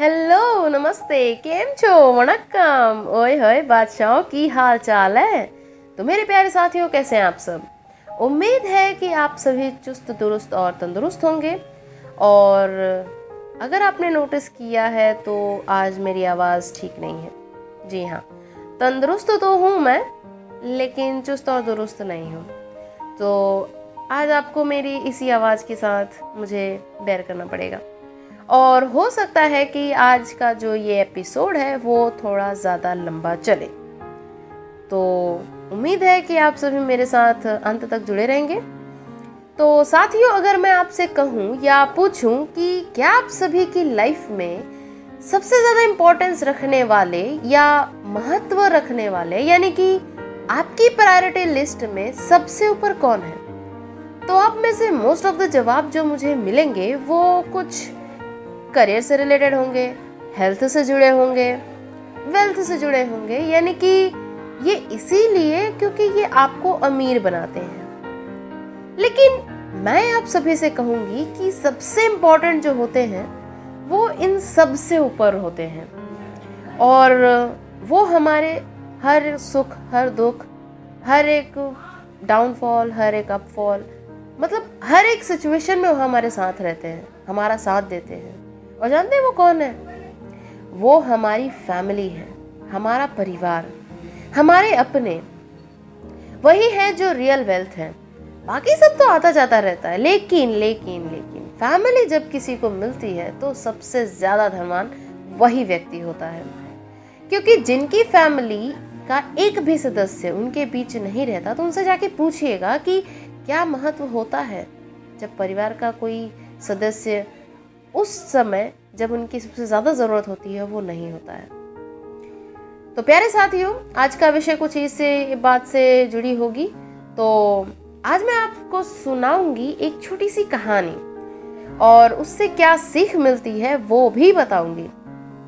Hello नमस्ते, केम छो? वणक्कम। ओए होए, बादशाहों की हाल चाल है? तो मेरे प्यारे साथियों, कैसे हैं आप सब? उम्मीद है कि आप सभी चुस्त, दुरुस्त और तंदुरुस्त होंगे। और अगर आपने नोटिस किया है तो आज मेरी आवाज़ ठीक नहीं है। जी हाँ तंदुरुस्त तो हूँ मैं, लेकिन चुस्त और दुरुस्त नहीं हूँ। तो आज आपको मेरी इसी आवाज़ के साथ मुझे बैर करना पड़ेगा। और हो सकता है कि आज का जो ये एपिसोड है, वो थोड़ा ज़्यादा लंबा चले। तो उम्मीद है कि आप सभी मेरे साथ अंत तक जुड़े रहेंगे। तो साथियों, अगर मैं आपसे कहूँ या पूछूँ कि क्या आप सभी की लाइफ में सबसे ज़्यादा इम्पोर्टेंस रखने वाले या महत्व रखने वाले, यानी कि आपकी प्रायोरिटी लिस्ट में सबसे ऊपर कौन है? तो आप में से मोस्ट ऑफ़ द जवाब जो मुझे मिलेंगे, वो कुछ करियर से रिलेटेड होंगे हेल्थ से जुड़े होंगे वेल्थ से जुड़े होंगे, यानी कि ये इसीलिए क्योंकि ये आपको अमीर बनाते हैं। लेकिन मैं आप सभी से कहूँगी कि सबसे इम्पोर्टेंट जो होते हैं, वो इन सबसे ऊपर होते हैं। और वो हमारे हर सुख, हर दुख, हर एक डाउनफॉल हर एक अपफॉल मतलब हर एक सिचुएशन में वो हमारे साथ रहते हैं, हमारा साथ देते हैं। और जानते हैं वो कौन है? वो हमारी फैमिली है, हमारा परिवार, हमारे अपने। वही है जो रियल वेल्थ है। बाकी सब तो आता जाता रहता है। लेकिन लेकिन लेकिन फैमिली जब किसी को मिलती है तो सबसे ज़्यादा धनवान वही व्यक्ति होता है। क्योंकि जिनकी फैमिली का एक भी सदस्य उनके बीच नहीं रहता तो उनसे जाके पूछिएगा कि क्या महत्व होता है? जब परिवार का कोई सदस्य उस समय जब उनकी सबसे ज़्यादा ज़रूरत होती है, वो नहीं होता है। तो प्यारे साथियों, आज का विषय कुछ इससे बात से जुड़ी होगी। तो आज मैं आपको सुनाऊँगी एक छोटी सी कहानी और उससे क्या सीख मिलती है, वो भी बताऊँगी।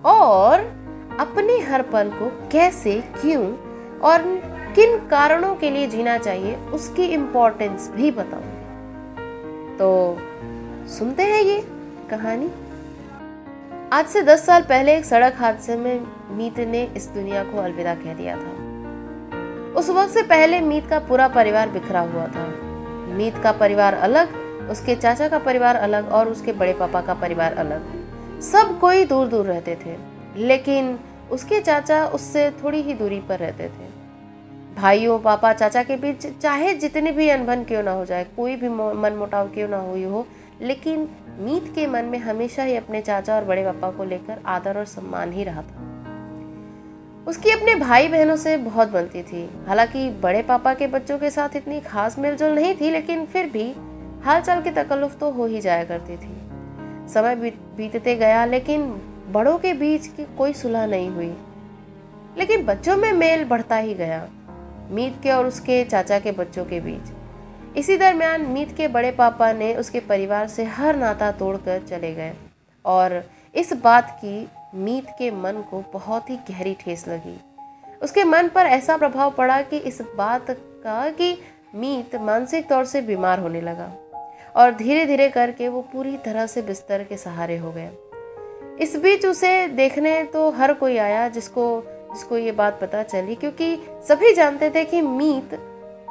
और अपने हर पल को कैसे, क्यों और किन कारणों के लिए जीना चाहिए, उसकी इम्पोर्टेंस भी बताऊँगी। तो सुनते हैं ये। कहानी। आज से दस साल पहले एक सड़क हादसे में मीत ने इस दुनिया को अलविदा कह दिया था। उस वक्त से पहले मीत का पूरा परिवार बिखरा हुआ था। मीत का परिवार अलग, उसके चाचा का परिवार अलग और उसके बड़े पापा का परिवार अलग। सब कोई दूर दूर रहते थे, लेकिन उसके चाचा उससे थोड़ी ही दूरी पर रहते थे। भाइयों, पापा, चाचा के बीच चाहे जितने भी अनबन क्यों ना हो जाए, कोई भी मन मुटाव क्यों ना हुई हो, लेकिन मीत के मन में हमेशा ही अपने चाचा और बड़े पापा को लेकर आदर और सम्मान ही रहा था। उसकी अपने भाई बहनों से बहुत बनती थी। हालाँकि बड़े पापा के बच्चों के साथ इतनी खास मेलजोल नहीं थी, लेकिन फिर भी हालचाल की तकल्लुफ तो हो ही जाया करती थी। समय बीतते गया, लेकिन बड़ों के बीच की कोई सुलह नहीं हुई। लेकिन बच्चों में मेल बढ़ता ही गया, मीत के और उसके चाचा के बच्चों के बीच। इसी दरमियान मीत के बड़े पापा ने उसके परिवार से हर नाता तोड़कर चले गए और इस बात की मीत के मन को बहुत ही गहरी ठेस लगी। उसके मन पर ऐसा प्रभाव पड़ा कि इस बात का कि मीत मानसिक तौर से बीमार होने लगा और धीरे धीरे करके वो पूरी तरह से बिस्तर के सहारे हो गए इस बीच उसे देखने तो हर कोई आया जिसको जिसको ये बात पता चली क्योंकि सभी जानते थे कि मीत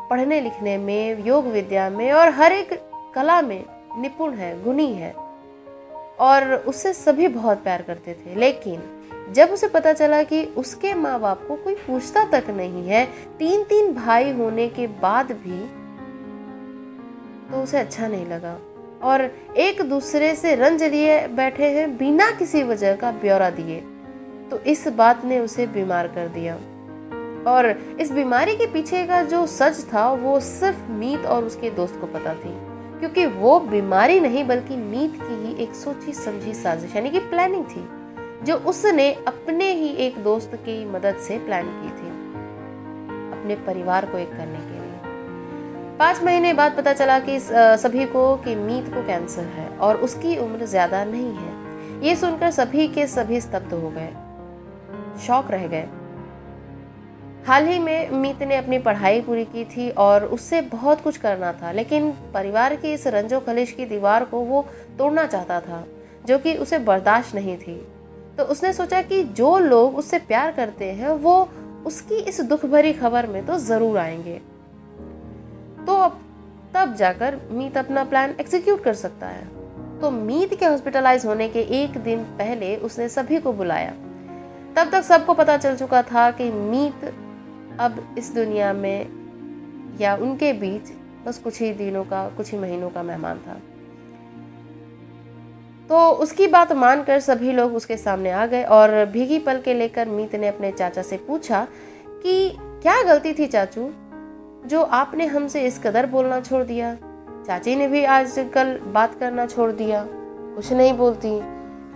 पढ़ने लिखने में, योग विद्या में और हर एक कला में निपुण है, गुणी है। और उससे सभी बहुत प्यार करते थे। लेकिन जब उसे पता चला कि उसके माँ बाप को कोई पूछता तक नहीं है तीन तीन भाई होने के बाद भी तो उसे अच्छा नहीं लगा। और एक दूसरे से रंज लिए बैठे हैं, बिना किसी वजह का ब्यौरा दिए। तो इस बात ने उसे बीमार कर दिया। और इस बीमारी के पीछे का जो सच था, वो सिर्फ़ मीत और उसके दोस्त को पता थी। क्योंकि वो बीमारी नहीं, बल्कि मीत की ही एक सोची समझी साजिश, यानी कि प्लानिंग थी, जो उसने अपने ही एक दोस्त की मदद से प्लान की थी, अपने परिवार को एक करने के लिए। पाँच महीने बाद पता चला कि सभी को कि मीत को कैंसर है और उसकी उम्र ज़्यादा नहीं है। ये सुनकर सभी के सभी स्तब्ध हो गए। शौक रह गए। हाल ही में मीत ने अपनी पढ़ाई पूरी की थी और उससे बहुत कुछ करना था, लेकिन परिवार की इस रंजो खलिश की दीवार को वो तोड़ना चाहता था, जो कि उसे बर्दाश्त नहीं थी। तो उसने सोचा कि जो लोग उससे प्यार करते हैं, वो उसकी इस दुख भरी खबर में तो ज़रूर आएँगे। तो अब तब जाकर मीत अपना प्लान एग्जीक्यूट कर सकता है। तो मीत के हॉस्पिटलाइज होने के एक दिन पहले उसने सभी को बुलाया। तब तक सबको पता चल चुका था कि मीत अब इस दुनिया में या उनके बीच बस कुछ ही दिनों का, कुछ ही महीनों का मेहमान था। तो उसकी बात मानकर सभी लोग उसके सामने आ गए और भीगी पल के लेकर मीत ने अपने चाचा से पूछा कि क्या गलती थी चाचू, जो आपने हमसे इस कदर बोलना छोड़ दिया? चाची ने भी आजकल बात करना छोड़ दिया, कुछ नहीं बोलती।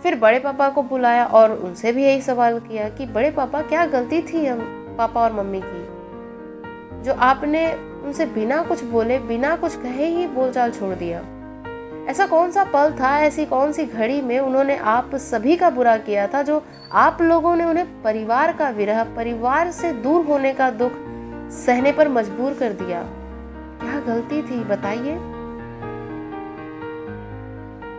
फिर बड़े पापा को बुलाया और उनसे भी यही सवाल किया कि बड़े पापा, क्या गलती थी हम? पापा और मम्मी की, जो आपने उनसे बिना कुछ बोले, बिना कुछ कहे ही बोलचाल छोड़ दिया। ऐसा कौन सा पल था, ऐसी कौन सी घड़ी में उन्होंने आप सभी का बुरा किया था, जो आप लोगों ने उन्हें परिवार का विरह, परिवार से दूर होने का दुख सहने पर मजबूर कर दिया? क्या गलती थी, बताइए?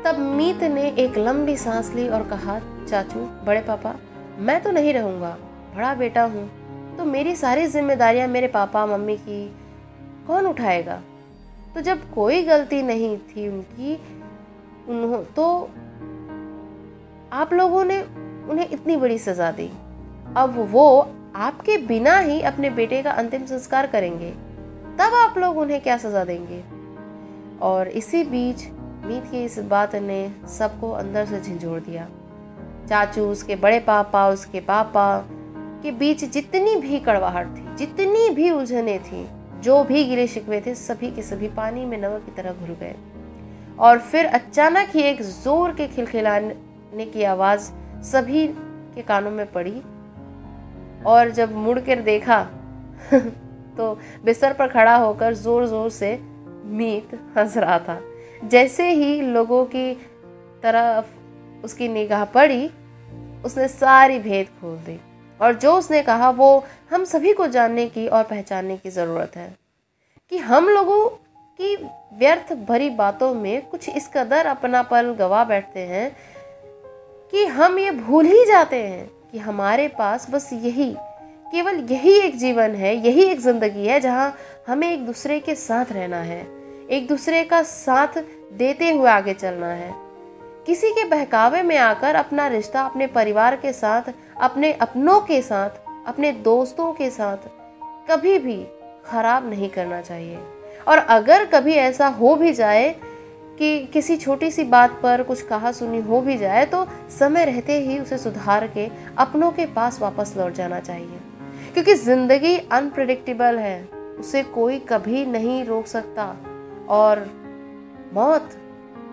तब मीत ने एक लंबी सांस ली और कहा, चाचू, बड़े पापा, मैं तो नहीं रहूँगा, बड़ा बेटा हूँ तो मेरी सारी जिम्मेदारियाँ मेरे पापा, मम्मी की कौन उठाएगा? तो जब कोई गलती नहीं थी उनकी, उन्हों तो आप लोगों ने उन्हें इतनी बड़ी सजा दी। अब वो आपके बिना ही अपने बेटे का अंतिम संस्कार करेंगे। तब आप लोग उन्हें क्या सजा देंगे? और इसी बीच मीत की इस बात ने सबको अंदर से झिझोड़ दिया। चाचू, उसके बड़े पापा, उसके पापा के बीच जितनी भी कड़वाहट थी, जितनी भी उलझने थी, जो भी गिले शिकवे थे, सभी के सभी पानी में नमक की तरह घुल गए। और फिर अचानक ही एक ज़ोर के खिलखिलाने की आवाज़ सभी के कानों में पड़ी। और जब मुड़ कर देखा तो बिस्तर पर खड़ा होकर ज़ोर ज़ोर से मीत हंस रहा था। जैसे ही लोगों की तरफ़ उसकी निगाह पड़ी, उसने सारी भेद खोल दी। और जो उसने कहा, वो हम सभी को जानने की और पहचानने की ज़रूरत है कि हम लोगों की व्यर्थ भरी बातों में कुछ इस कदर अपना पल गवा बैठते हैं कि हम ये भूल ही जाते हैं कि हमारे पास बस यही, केवल यही एक जीवन है, यही एक ज़िंदगी है जहाँ हमें एक दूसरे के साथ रहना है, एक दूसरे का साथ देते हुए आगे चलना है। किसी के बहकावे में आकर अपना रिश्ता अपने परिवार के साथ, अपने अपनों के साथ, अपने दोस्तों के साथ कभी भी खराब नहीं करना चाहिए। और अगर कभी ऐसा हो भी जाए कि किसी छोटी सी बात पर कुछ कहा सुनी हो भी जाए तो समय रहते ही उसे सुधार के अपनों के पास वापस लौट जाना चाहिए। क्योंकि ज़िंदगी अनप्रडिक्टेबल है, उसे कोई कभी नहीं रोक सकता। और मौत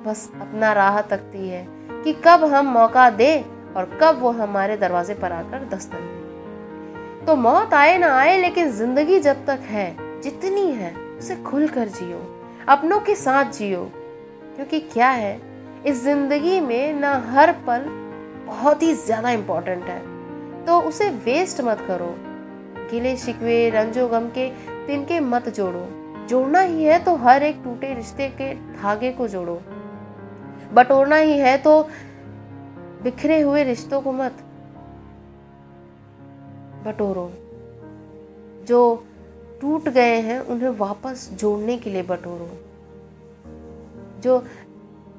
बस अपना राह तकती है कि कब हम मौका दे और कब वो हमारे दरवाजे पर आकर दस्तक दे। तो मौत आए ना आए, लेकिन ज़िंदगी जब तक है, जितनी है, उसे खुल कर जियो, अपनों के साथ जियो। क्योंकि क्या है, इस ज़िंदगी में ना हर पल बहुत ही ज़्यादा इम्पोर्टेंट है। तो उसे वेस्ट मत करो। गिले शिकवे, रंजो गम के तिनके मत जोड़ो। जोड़ना ही है तो हर एक टूटे रिश्ते के धागे को जोड़ो। बटोरना ही है तो बिखरे हुए रिश्तों को मत बटोरो। जो टूट गए हैं उन्हें वापस जोड़ने के लिए बटोरो। जो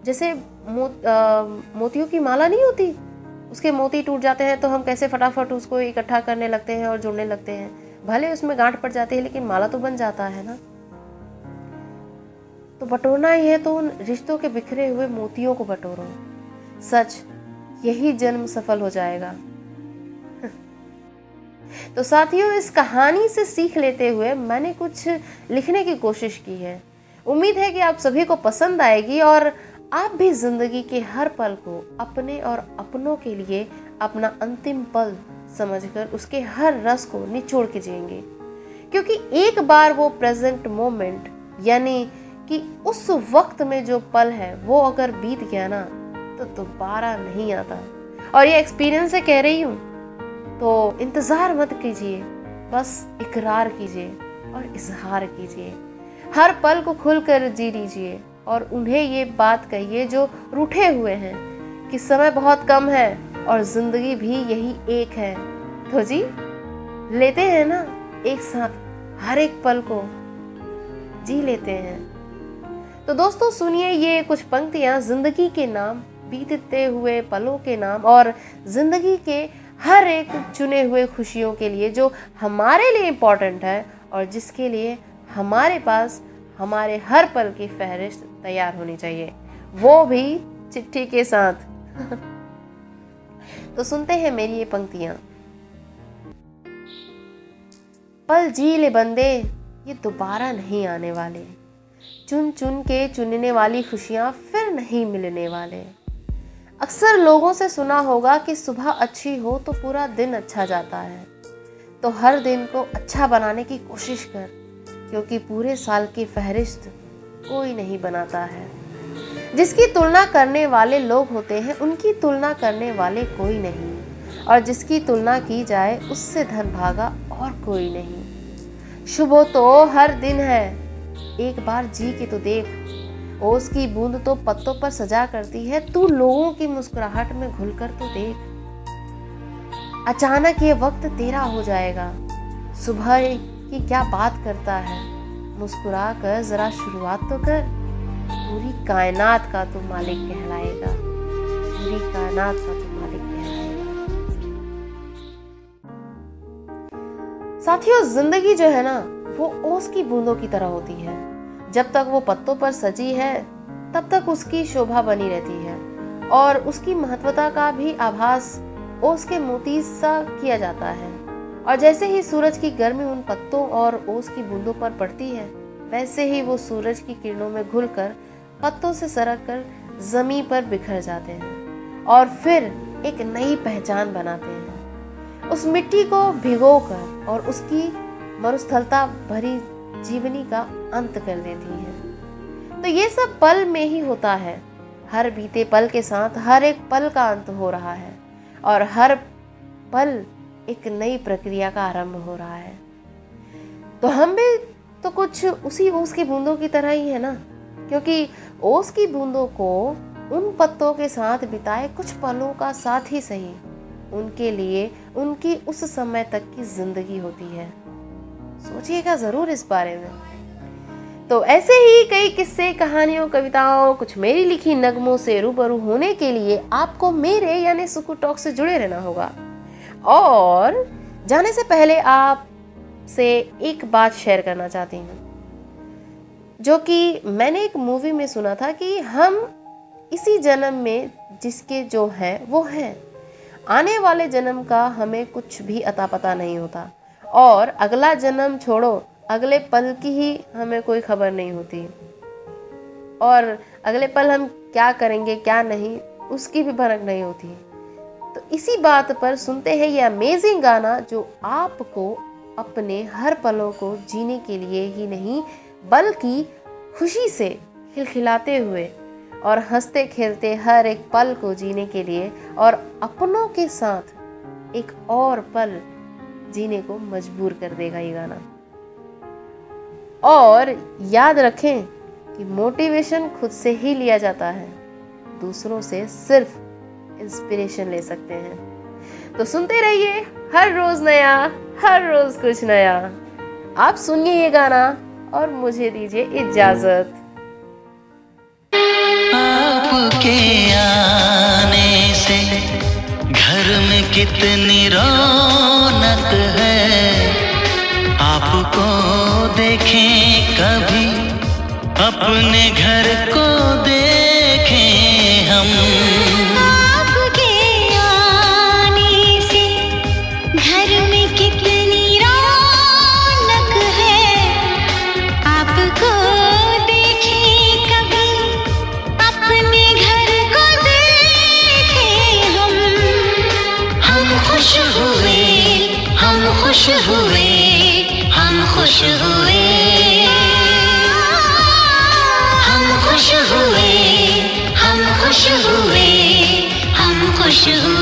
जैसे मो, आ, मोतियों की माला नहीं होती? उसके मोती टूट जाते हैं तो हम कैसे फटाफट उसको इकट्ठा करने लगते हैं और जोड़ने लगते हैं? भले उसमें गांठ पड़ जाती है लेकिन माला तो बन जाता है ना। तो बटोरना ही है तो उन रिश्तों के बिखरे हुए मोतियों को बटोरो। सच, यही जन्म सफल हो जाएगा। तो साथियों, इस कहानी से सीख लेते हुए मैंने कुछ लिखने की कोशिश की है। उम्मीद है कि आप सभी को पसंद आएगी और आप भी ज़िंदगी के हर पल को अपने और अपनों के लिए अपना अंतिम पल समझकर उसके हर रस को निचोड़ के जिएँगे। क्योंकि एक बार वो प्रेजेंट मोमेंट, यानी कि उस वक्त में जो पल है, वो अगर बीत गया ना तो दोबारा नहीं आता। और ये एक्सपीरियंस से कह रही हूँ तो इंतज़ार मत कीजिए, बस इकरार कीजिए और इजहार कीजिए। हर पल को खुल कर जी लीजिए और उन्हें ये बात कहिए जो रूठे हुए हैं कि समय बहुत कम है और ज़िंदगी भी यही एक है। तो जी, लेते हैं ना, एक साथ, हर एक पल को, जी लेते हैं। तो दोस्तों, सुनिए ये कुछ पंक्तियाँ ज़िंदगी के नाम, बीतते हुए पलों के नाम और ज़िंदगी के हर एक चुने हुए खुशियों के लिए जो हमारे लिए इम्पोर्टेंट है और जिसके लिए हमारे पास, हमारे हर पल की फहरिस्त तैयार होनी चाहिए। वो भी चिट्ठी के साथ। तो सुनते हैं मेरी ये पंक्तियाँ। पल जी ले बंदे, ये दोबारा नहीं आने वाले। चुन चुन के चुनने वाली खुशियाँ फिर नहीं मिलने वाले। अक्सर लोगों से सुना होगा कि सुबह अच्छी हो तो पूरा दिन अच्छा जाता है। तो हर दिन को अच्छा बनाने की कोशिश कर, क्योंकि पूरे साल की फहरिस्त कोई नहीं बनाता है। जिसकी तुलना करने वाले लोग होते हैं, उनकी तुलना करने वाले कोई नहीं। और जिसकी तुलना की जाए, उससे धन भागा और कोई नहीं। शुभ तो हर दिन है। एक बार जी के तो देख। ओस की बूंद तो पत्तों पर सजा करती है, तू लोगों की मुस्कुराहट में घुलकर तो देख। अचानक ये वक्त तेरा हो जाएगा। सुबह की क्या बात करता है? मुस्कुरा कर जरा शुरुआत तो कर। पूरी कायनात का तू मालिक कहलाएगा। पूरी कायनात का तू मालिक कहलाएगा। साथियों, ज़िंदगी जो है ना वो ओस की बूंदों की तरह होती है। जब तक वो पत्तों पर सजी है, तब तक उसकी शोभा बनी रहती है। और उसकी महत्वता का भी आभास ओस के मोती सा किया जाता है। और जैसे ही सूरज की गर्मी उन पत्तों और ओस की बूंदों पर पड़ती है, वैसे ही वो सूरज की किरणों में घुलकर पत्तों से सरक कर ज़मीन पर बिखर जाते हैं और फिर एक नई पहचान बनाते हैं। उस मिट्टी को भिगोकर और उसकी मरुस्थलता भरी जीवनी का अंत कर देती है। तो ये सब पल में ही होता है। हर बीते पल के साथ हर एक पल का अंत हो रहा है और हर पल एक नई प्रक्रिया का आरंभ हो रहा है। तो हम भी तो कुछ उसी ओस की बूंदों की तरह ही है ना? क्योंकि ओस की बूंदों को उन पत्तों के साथ बिताए कुछ पलों का साथ ही सही। उनके लिए उनकी उस समय तक की ज़िंदगी होती है। सोचिएगा ज़रूर इस बारे में। तो ऐसे ही कई किस्से, कहानियों, कविताओं, कुछ मेरी लिखी नगमों से रूबरू होने के लिए आपको मेरे यानी सुकू टॉक से जुड़े रहना होगा। और जाने से पहले आप से एक बात शेयर करना चाहती हूँ, जो कि मैंने एक मूवी में सुना था कि हम इसी जन्म में जिसके जो हैं, वो हैं। आने वाले जन्म का हमें कुछ भी अता पता नहीं होता। और अगला जन्म छोड़ो, अगले पल की ही हमें कोई खबर नहीं होती। और अगले पल हम क्या करेंगे, क्या नहीं, उसकी भी भनक नहीं होती। तो इसी बात पर सुनते हैं ये अमेजिंग गाना जो आपको अपने हर पलों को जीने के लिए ही नहीं, बल्कि खुशी से खिलखिलाते हुए और हँसते खेलते हर एक पल को जीने के लिए और अपनों के साथ एक और पल जीने को मजबूर कर देगा ये गाना। और याद रखें कि मोटिवेशन खुद से ही लिया जाता है, दूसरों से सिर्फ़ इंस्पिरेशन ले सकते हैं। तो सुनते रहिए, हर रोज नया, हर रोज कुछ नया। आप सुनिए ये गाना और मुझे दीजिए इजाज़त। आपके आने से घर में कितनी रौनक है। आपको देखें कभी अपने घर को खुश हुए हम खुश हुए। हम खुश हुए हम खुश हुए हम खुश हुए।